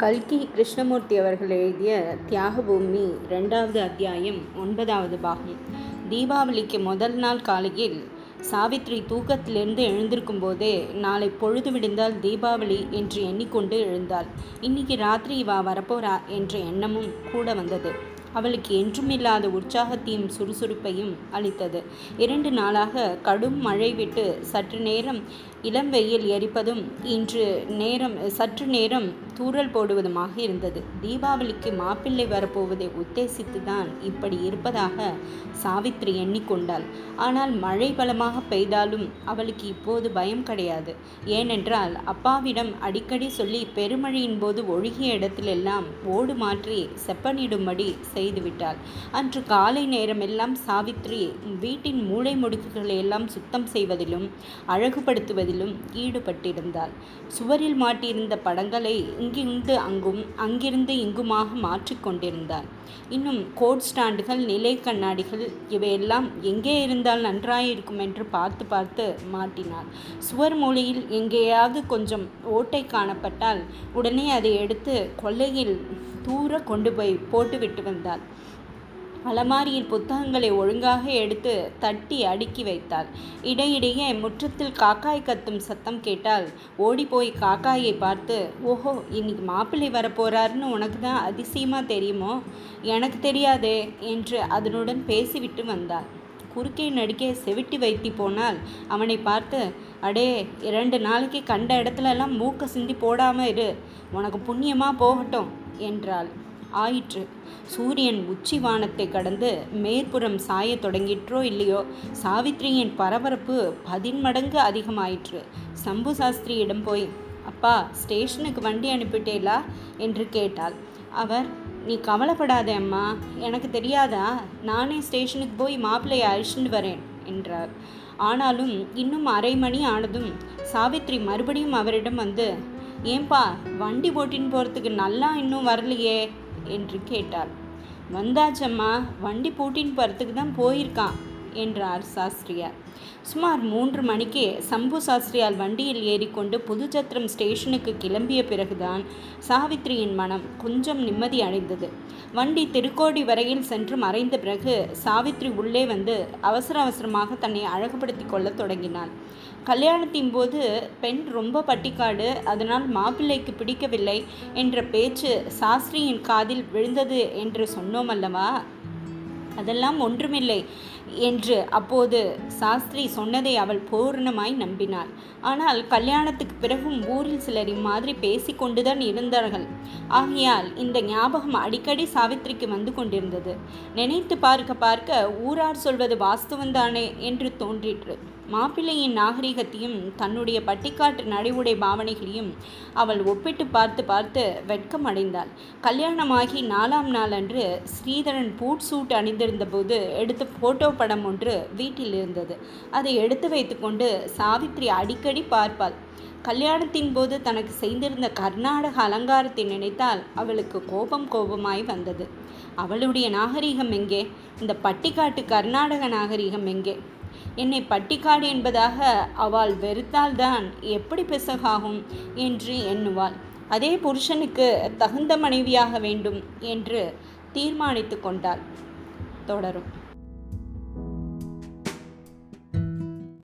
கல்கி கிருஷ்ணமூர்த்தி அவர்கள் எழுதிய தியாகபூமி ரெண்டாவது அத்தியாயம் ஒன்பதாவது பாகம். தீபாவளிக்கு முதல் நாள் காலையில் சாவித்ரி தூக்கத்திலிருந்து எழுந்திருக்கும் போதே நாளை பொழுது விடிந்தால் தீபாவளி என்று எண்ணிக்கொண்டு எழுந்தாள். இன்னைக்கு ராத்திரி இவா வரப்போறா என்ற எண்ணமும் கூட வந்தது. அவளுக்கு என்றுமில்லாத உற்சாகத்தையும் சுறுசுறுப்பையும் அளித்தது. இரண்டு நாளாக கடும் மழை விட்டு சற்று நேரம் இளம் வெயில் எரிப்பதும் இன்று நேரம் சற்று நேரம் தூறல் போடுவதுமாக இருந்தது. தீபாவளிக்கு மாப்பிள்ளை வரப்போவதை உத்தேசித்து தான் இப்படி இருப்பதாக சாவித்ரி எண்ணிக்கொண்டாள். ஆனால் மழை பலமாக பெய்தாலும் அவளுக்கு இப்போது பயம் கிடையாது. ஏனென்றால் அப்பாவிடம் அடிக்கடி சொல்லி பெருமழையின் போது ஒழுகிய இடத்திலெல்லாம் ஓடு மாற்றி செப்பனிடும்படி செய்துவிட்டாள். அன்று காலை நேரமெல்லாம் சாவித்ரி வீட்டின் மூளை முடுக்குகளை எல்லாம் சுத்தம் செய்வதிலும் அழகுபடுத்துவதிலும் ஈடுபட்டிருந்தாள். சுவரில் மாட்டியிருந்த படங்களை இங்கிருந்து அங்கும் அங்கிருந்து இங்குமாக மாற்றிக்கொண்டிருந்தாள் இன்னும் கோட் ஸ்டாண்டுகள் நிலை கண்ணாடிகள் இவையெல்லாம் எங்கே இருந்தால் நன்றாயிருக்கும் என்று பார்த்து பார்த்து மாட்டினாள். சுவர் மூலையில் எங்கேயாவது கொஞ்சம் ஓட்டை காணப்பட்டால் உடனே அதை எடுத்து கொல்லையில் தூர கொண்டு போய் போட்டுவிட்டு வந்தாள். அலமாரியில் புத்தகங்களை ஒழுங்காக எடுத்து தட்டி அடுக்கி வைத்தாள். இடையிடையே முற்றத்தில் காக்காய் கத்தும் சத்தம் கேட்டால் ஓடிப்போய் காக்காயை பார்த்து ஓஹோ இன்னைக்கு மாப்பிள்ளை வரப்போறாருன்னு உனக்கு தான் அதிசயமாக தெரியுமோ? எனக்கு தெரியாதே என்று அதனுடன் பேசிவிட்டு வந்தாள். குறுக்கே நடிக்கே செவிட்டி வைத்தி போனால் அவனை பார்த்து அடே இரண்டு நாளைக்கு கண்ட இடத்துலலாம் மூக்க சிந்தி போடாமல் இரு. உனக்கு புண்ணியமாக போகட்டும். என்றாள். ஆயிற்று. சூரியன் உச்சி வானத்தை கடந்து மேற்புறம் சாயத் தொடங்கிற்றோ இல்லையோ? சாவித்ரியின் பரபரப்பு பதின்மடங்கு அதிகமாயிற்று. சம்பு சாஸ்திரியிடம் போய் அப்பா ஸ்டேஷனுக்கு வண்டி அனுப்பிட்டேலா? என்று கேட்டாள். அவர் நீ கவலைப்படாதே அம்மா. எனக்கு தெரியாதா? நானே ஸ்டேஷனுக்கு போய் மாப்பிள்ளையை அழிச்சுட்டு வரேன் என்றார் ஆனாலும் இன்னும் அரை மணி ஆனதும் சாவித்ரி மறுபடியும் அவரிடம் வந்து ஏன்பா வண்டி போட்டின்னு போகிறதுக்கு நல்லா இன்னும் வரலையே என்று கேட்டாள். வந்தாச்சம்மா வண்டி பூட்டின்னு போகிறதுக்கு தான் போயிருக்கான். என்றார் சாஸ்திரியார் சுமார் மூன்று மணிக்கே சம்பு சாஸ்திரியால் வண்டியில் ஏறிக்கொண்டு புதுச்சத்திரம் ஸ்டேஷனுக்கு கிளம்பிய பிறகுதான் சாவித்ரியின் மனம் கொஞ்சம் நிம்மதி அடைந்தது. வண்டி திருக்கோடி வரையில் சென்று மறைந்த பிறகு சாவித்ரி உள்ளே வந்து அவசர அவசரமாக தன்னை அழகுபடுத்தி கொள்ளத் தொடங்கினாள். கல்யாணத்தின் போது பெண் ரொம்ப பட்டிக்காடு அதனால் மாப்பிள்ளைக்கு பிடிக்கவில்லை என்ற பேச்சு சாஸ்திரியின் காதில் விழுந்தது என்று சொன்னோம் அல்லவா? அதெல்லாம் ஒன்றுமில்லை என்று அப்போது சாஸ்திரி சொன்னதை அவள் பூர்ணமாய் நம்பினாள். ஆனால் கல்யாணத்துக்கு பிறகும் ஊரில் சிலர் இம்மாதிரி பேசிக்கொண்டுதான் இருந்தார்கள். ஆகையால் இந்த ஞாபகம் அடிக்கடி சாவித்திரிக்கு வந்து கொண்டிருந்தது. நினைத்து பார்க்க பார்க்க ஊரார் சொல்வது வாஸ்துவந்தானே என்று தோன்றிற்று. மாப்பிள்ளையின் நாகரிகத்தையும் தன்னுடைய பட்டிக்காட்டு நடைமுறை பாவனைகளையும் அவள் ஒப்பிட்டு பார்த்து பார்த்து வெட்கம் அடைந்தாள். கல்யாணமாகி நாலாம் நாளன்று ஸ்ரீதரன் பூட் சூட் அணிந்திருந்த போது எடுத்த போட்டோ படம் ஒன்று வீட்டில் இருந்தது. அதை எடுத்து வைத்துக்கொண்டு சாவித்ரி அடிக்கடி பார்ப்பாள். கல்யாணத்தின் போது தனக்கு செய்திருந்த கர்நாடக அலங்காரத்தை நினைத்தால் அவளுக்கு கோபம் கோபமாய் வந்தது. அவளுடைய நாகரிகம் எங்கே? இந்த பட்டிக்காட்டு கர்நாடக நாகரிகம் எங்கே? என்னை பட்டிக்காடு என்பதாக அவள் வெறுத்தால்தான் எப்படி பிசகாகும் என்று எண்ணுவாள். அதே புருஷனுக்கு தகுந்த மனைவியாக வேண்டும் என்று தீர்மானித்து கொண்டாள். தொடரும்.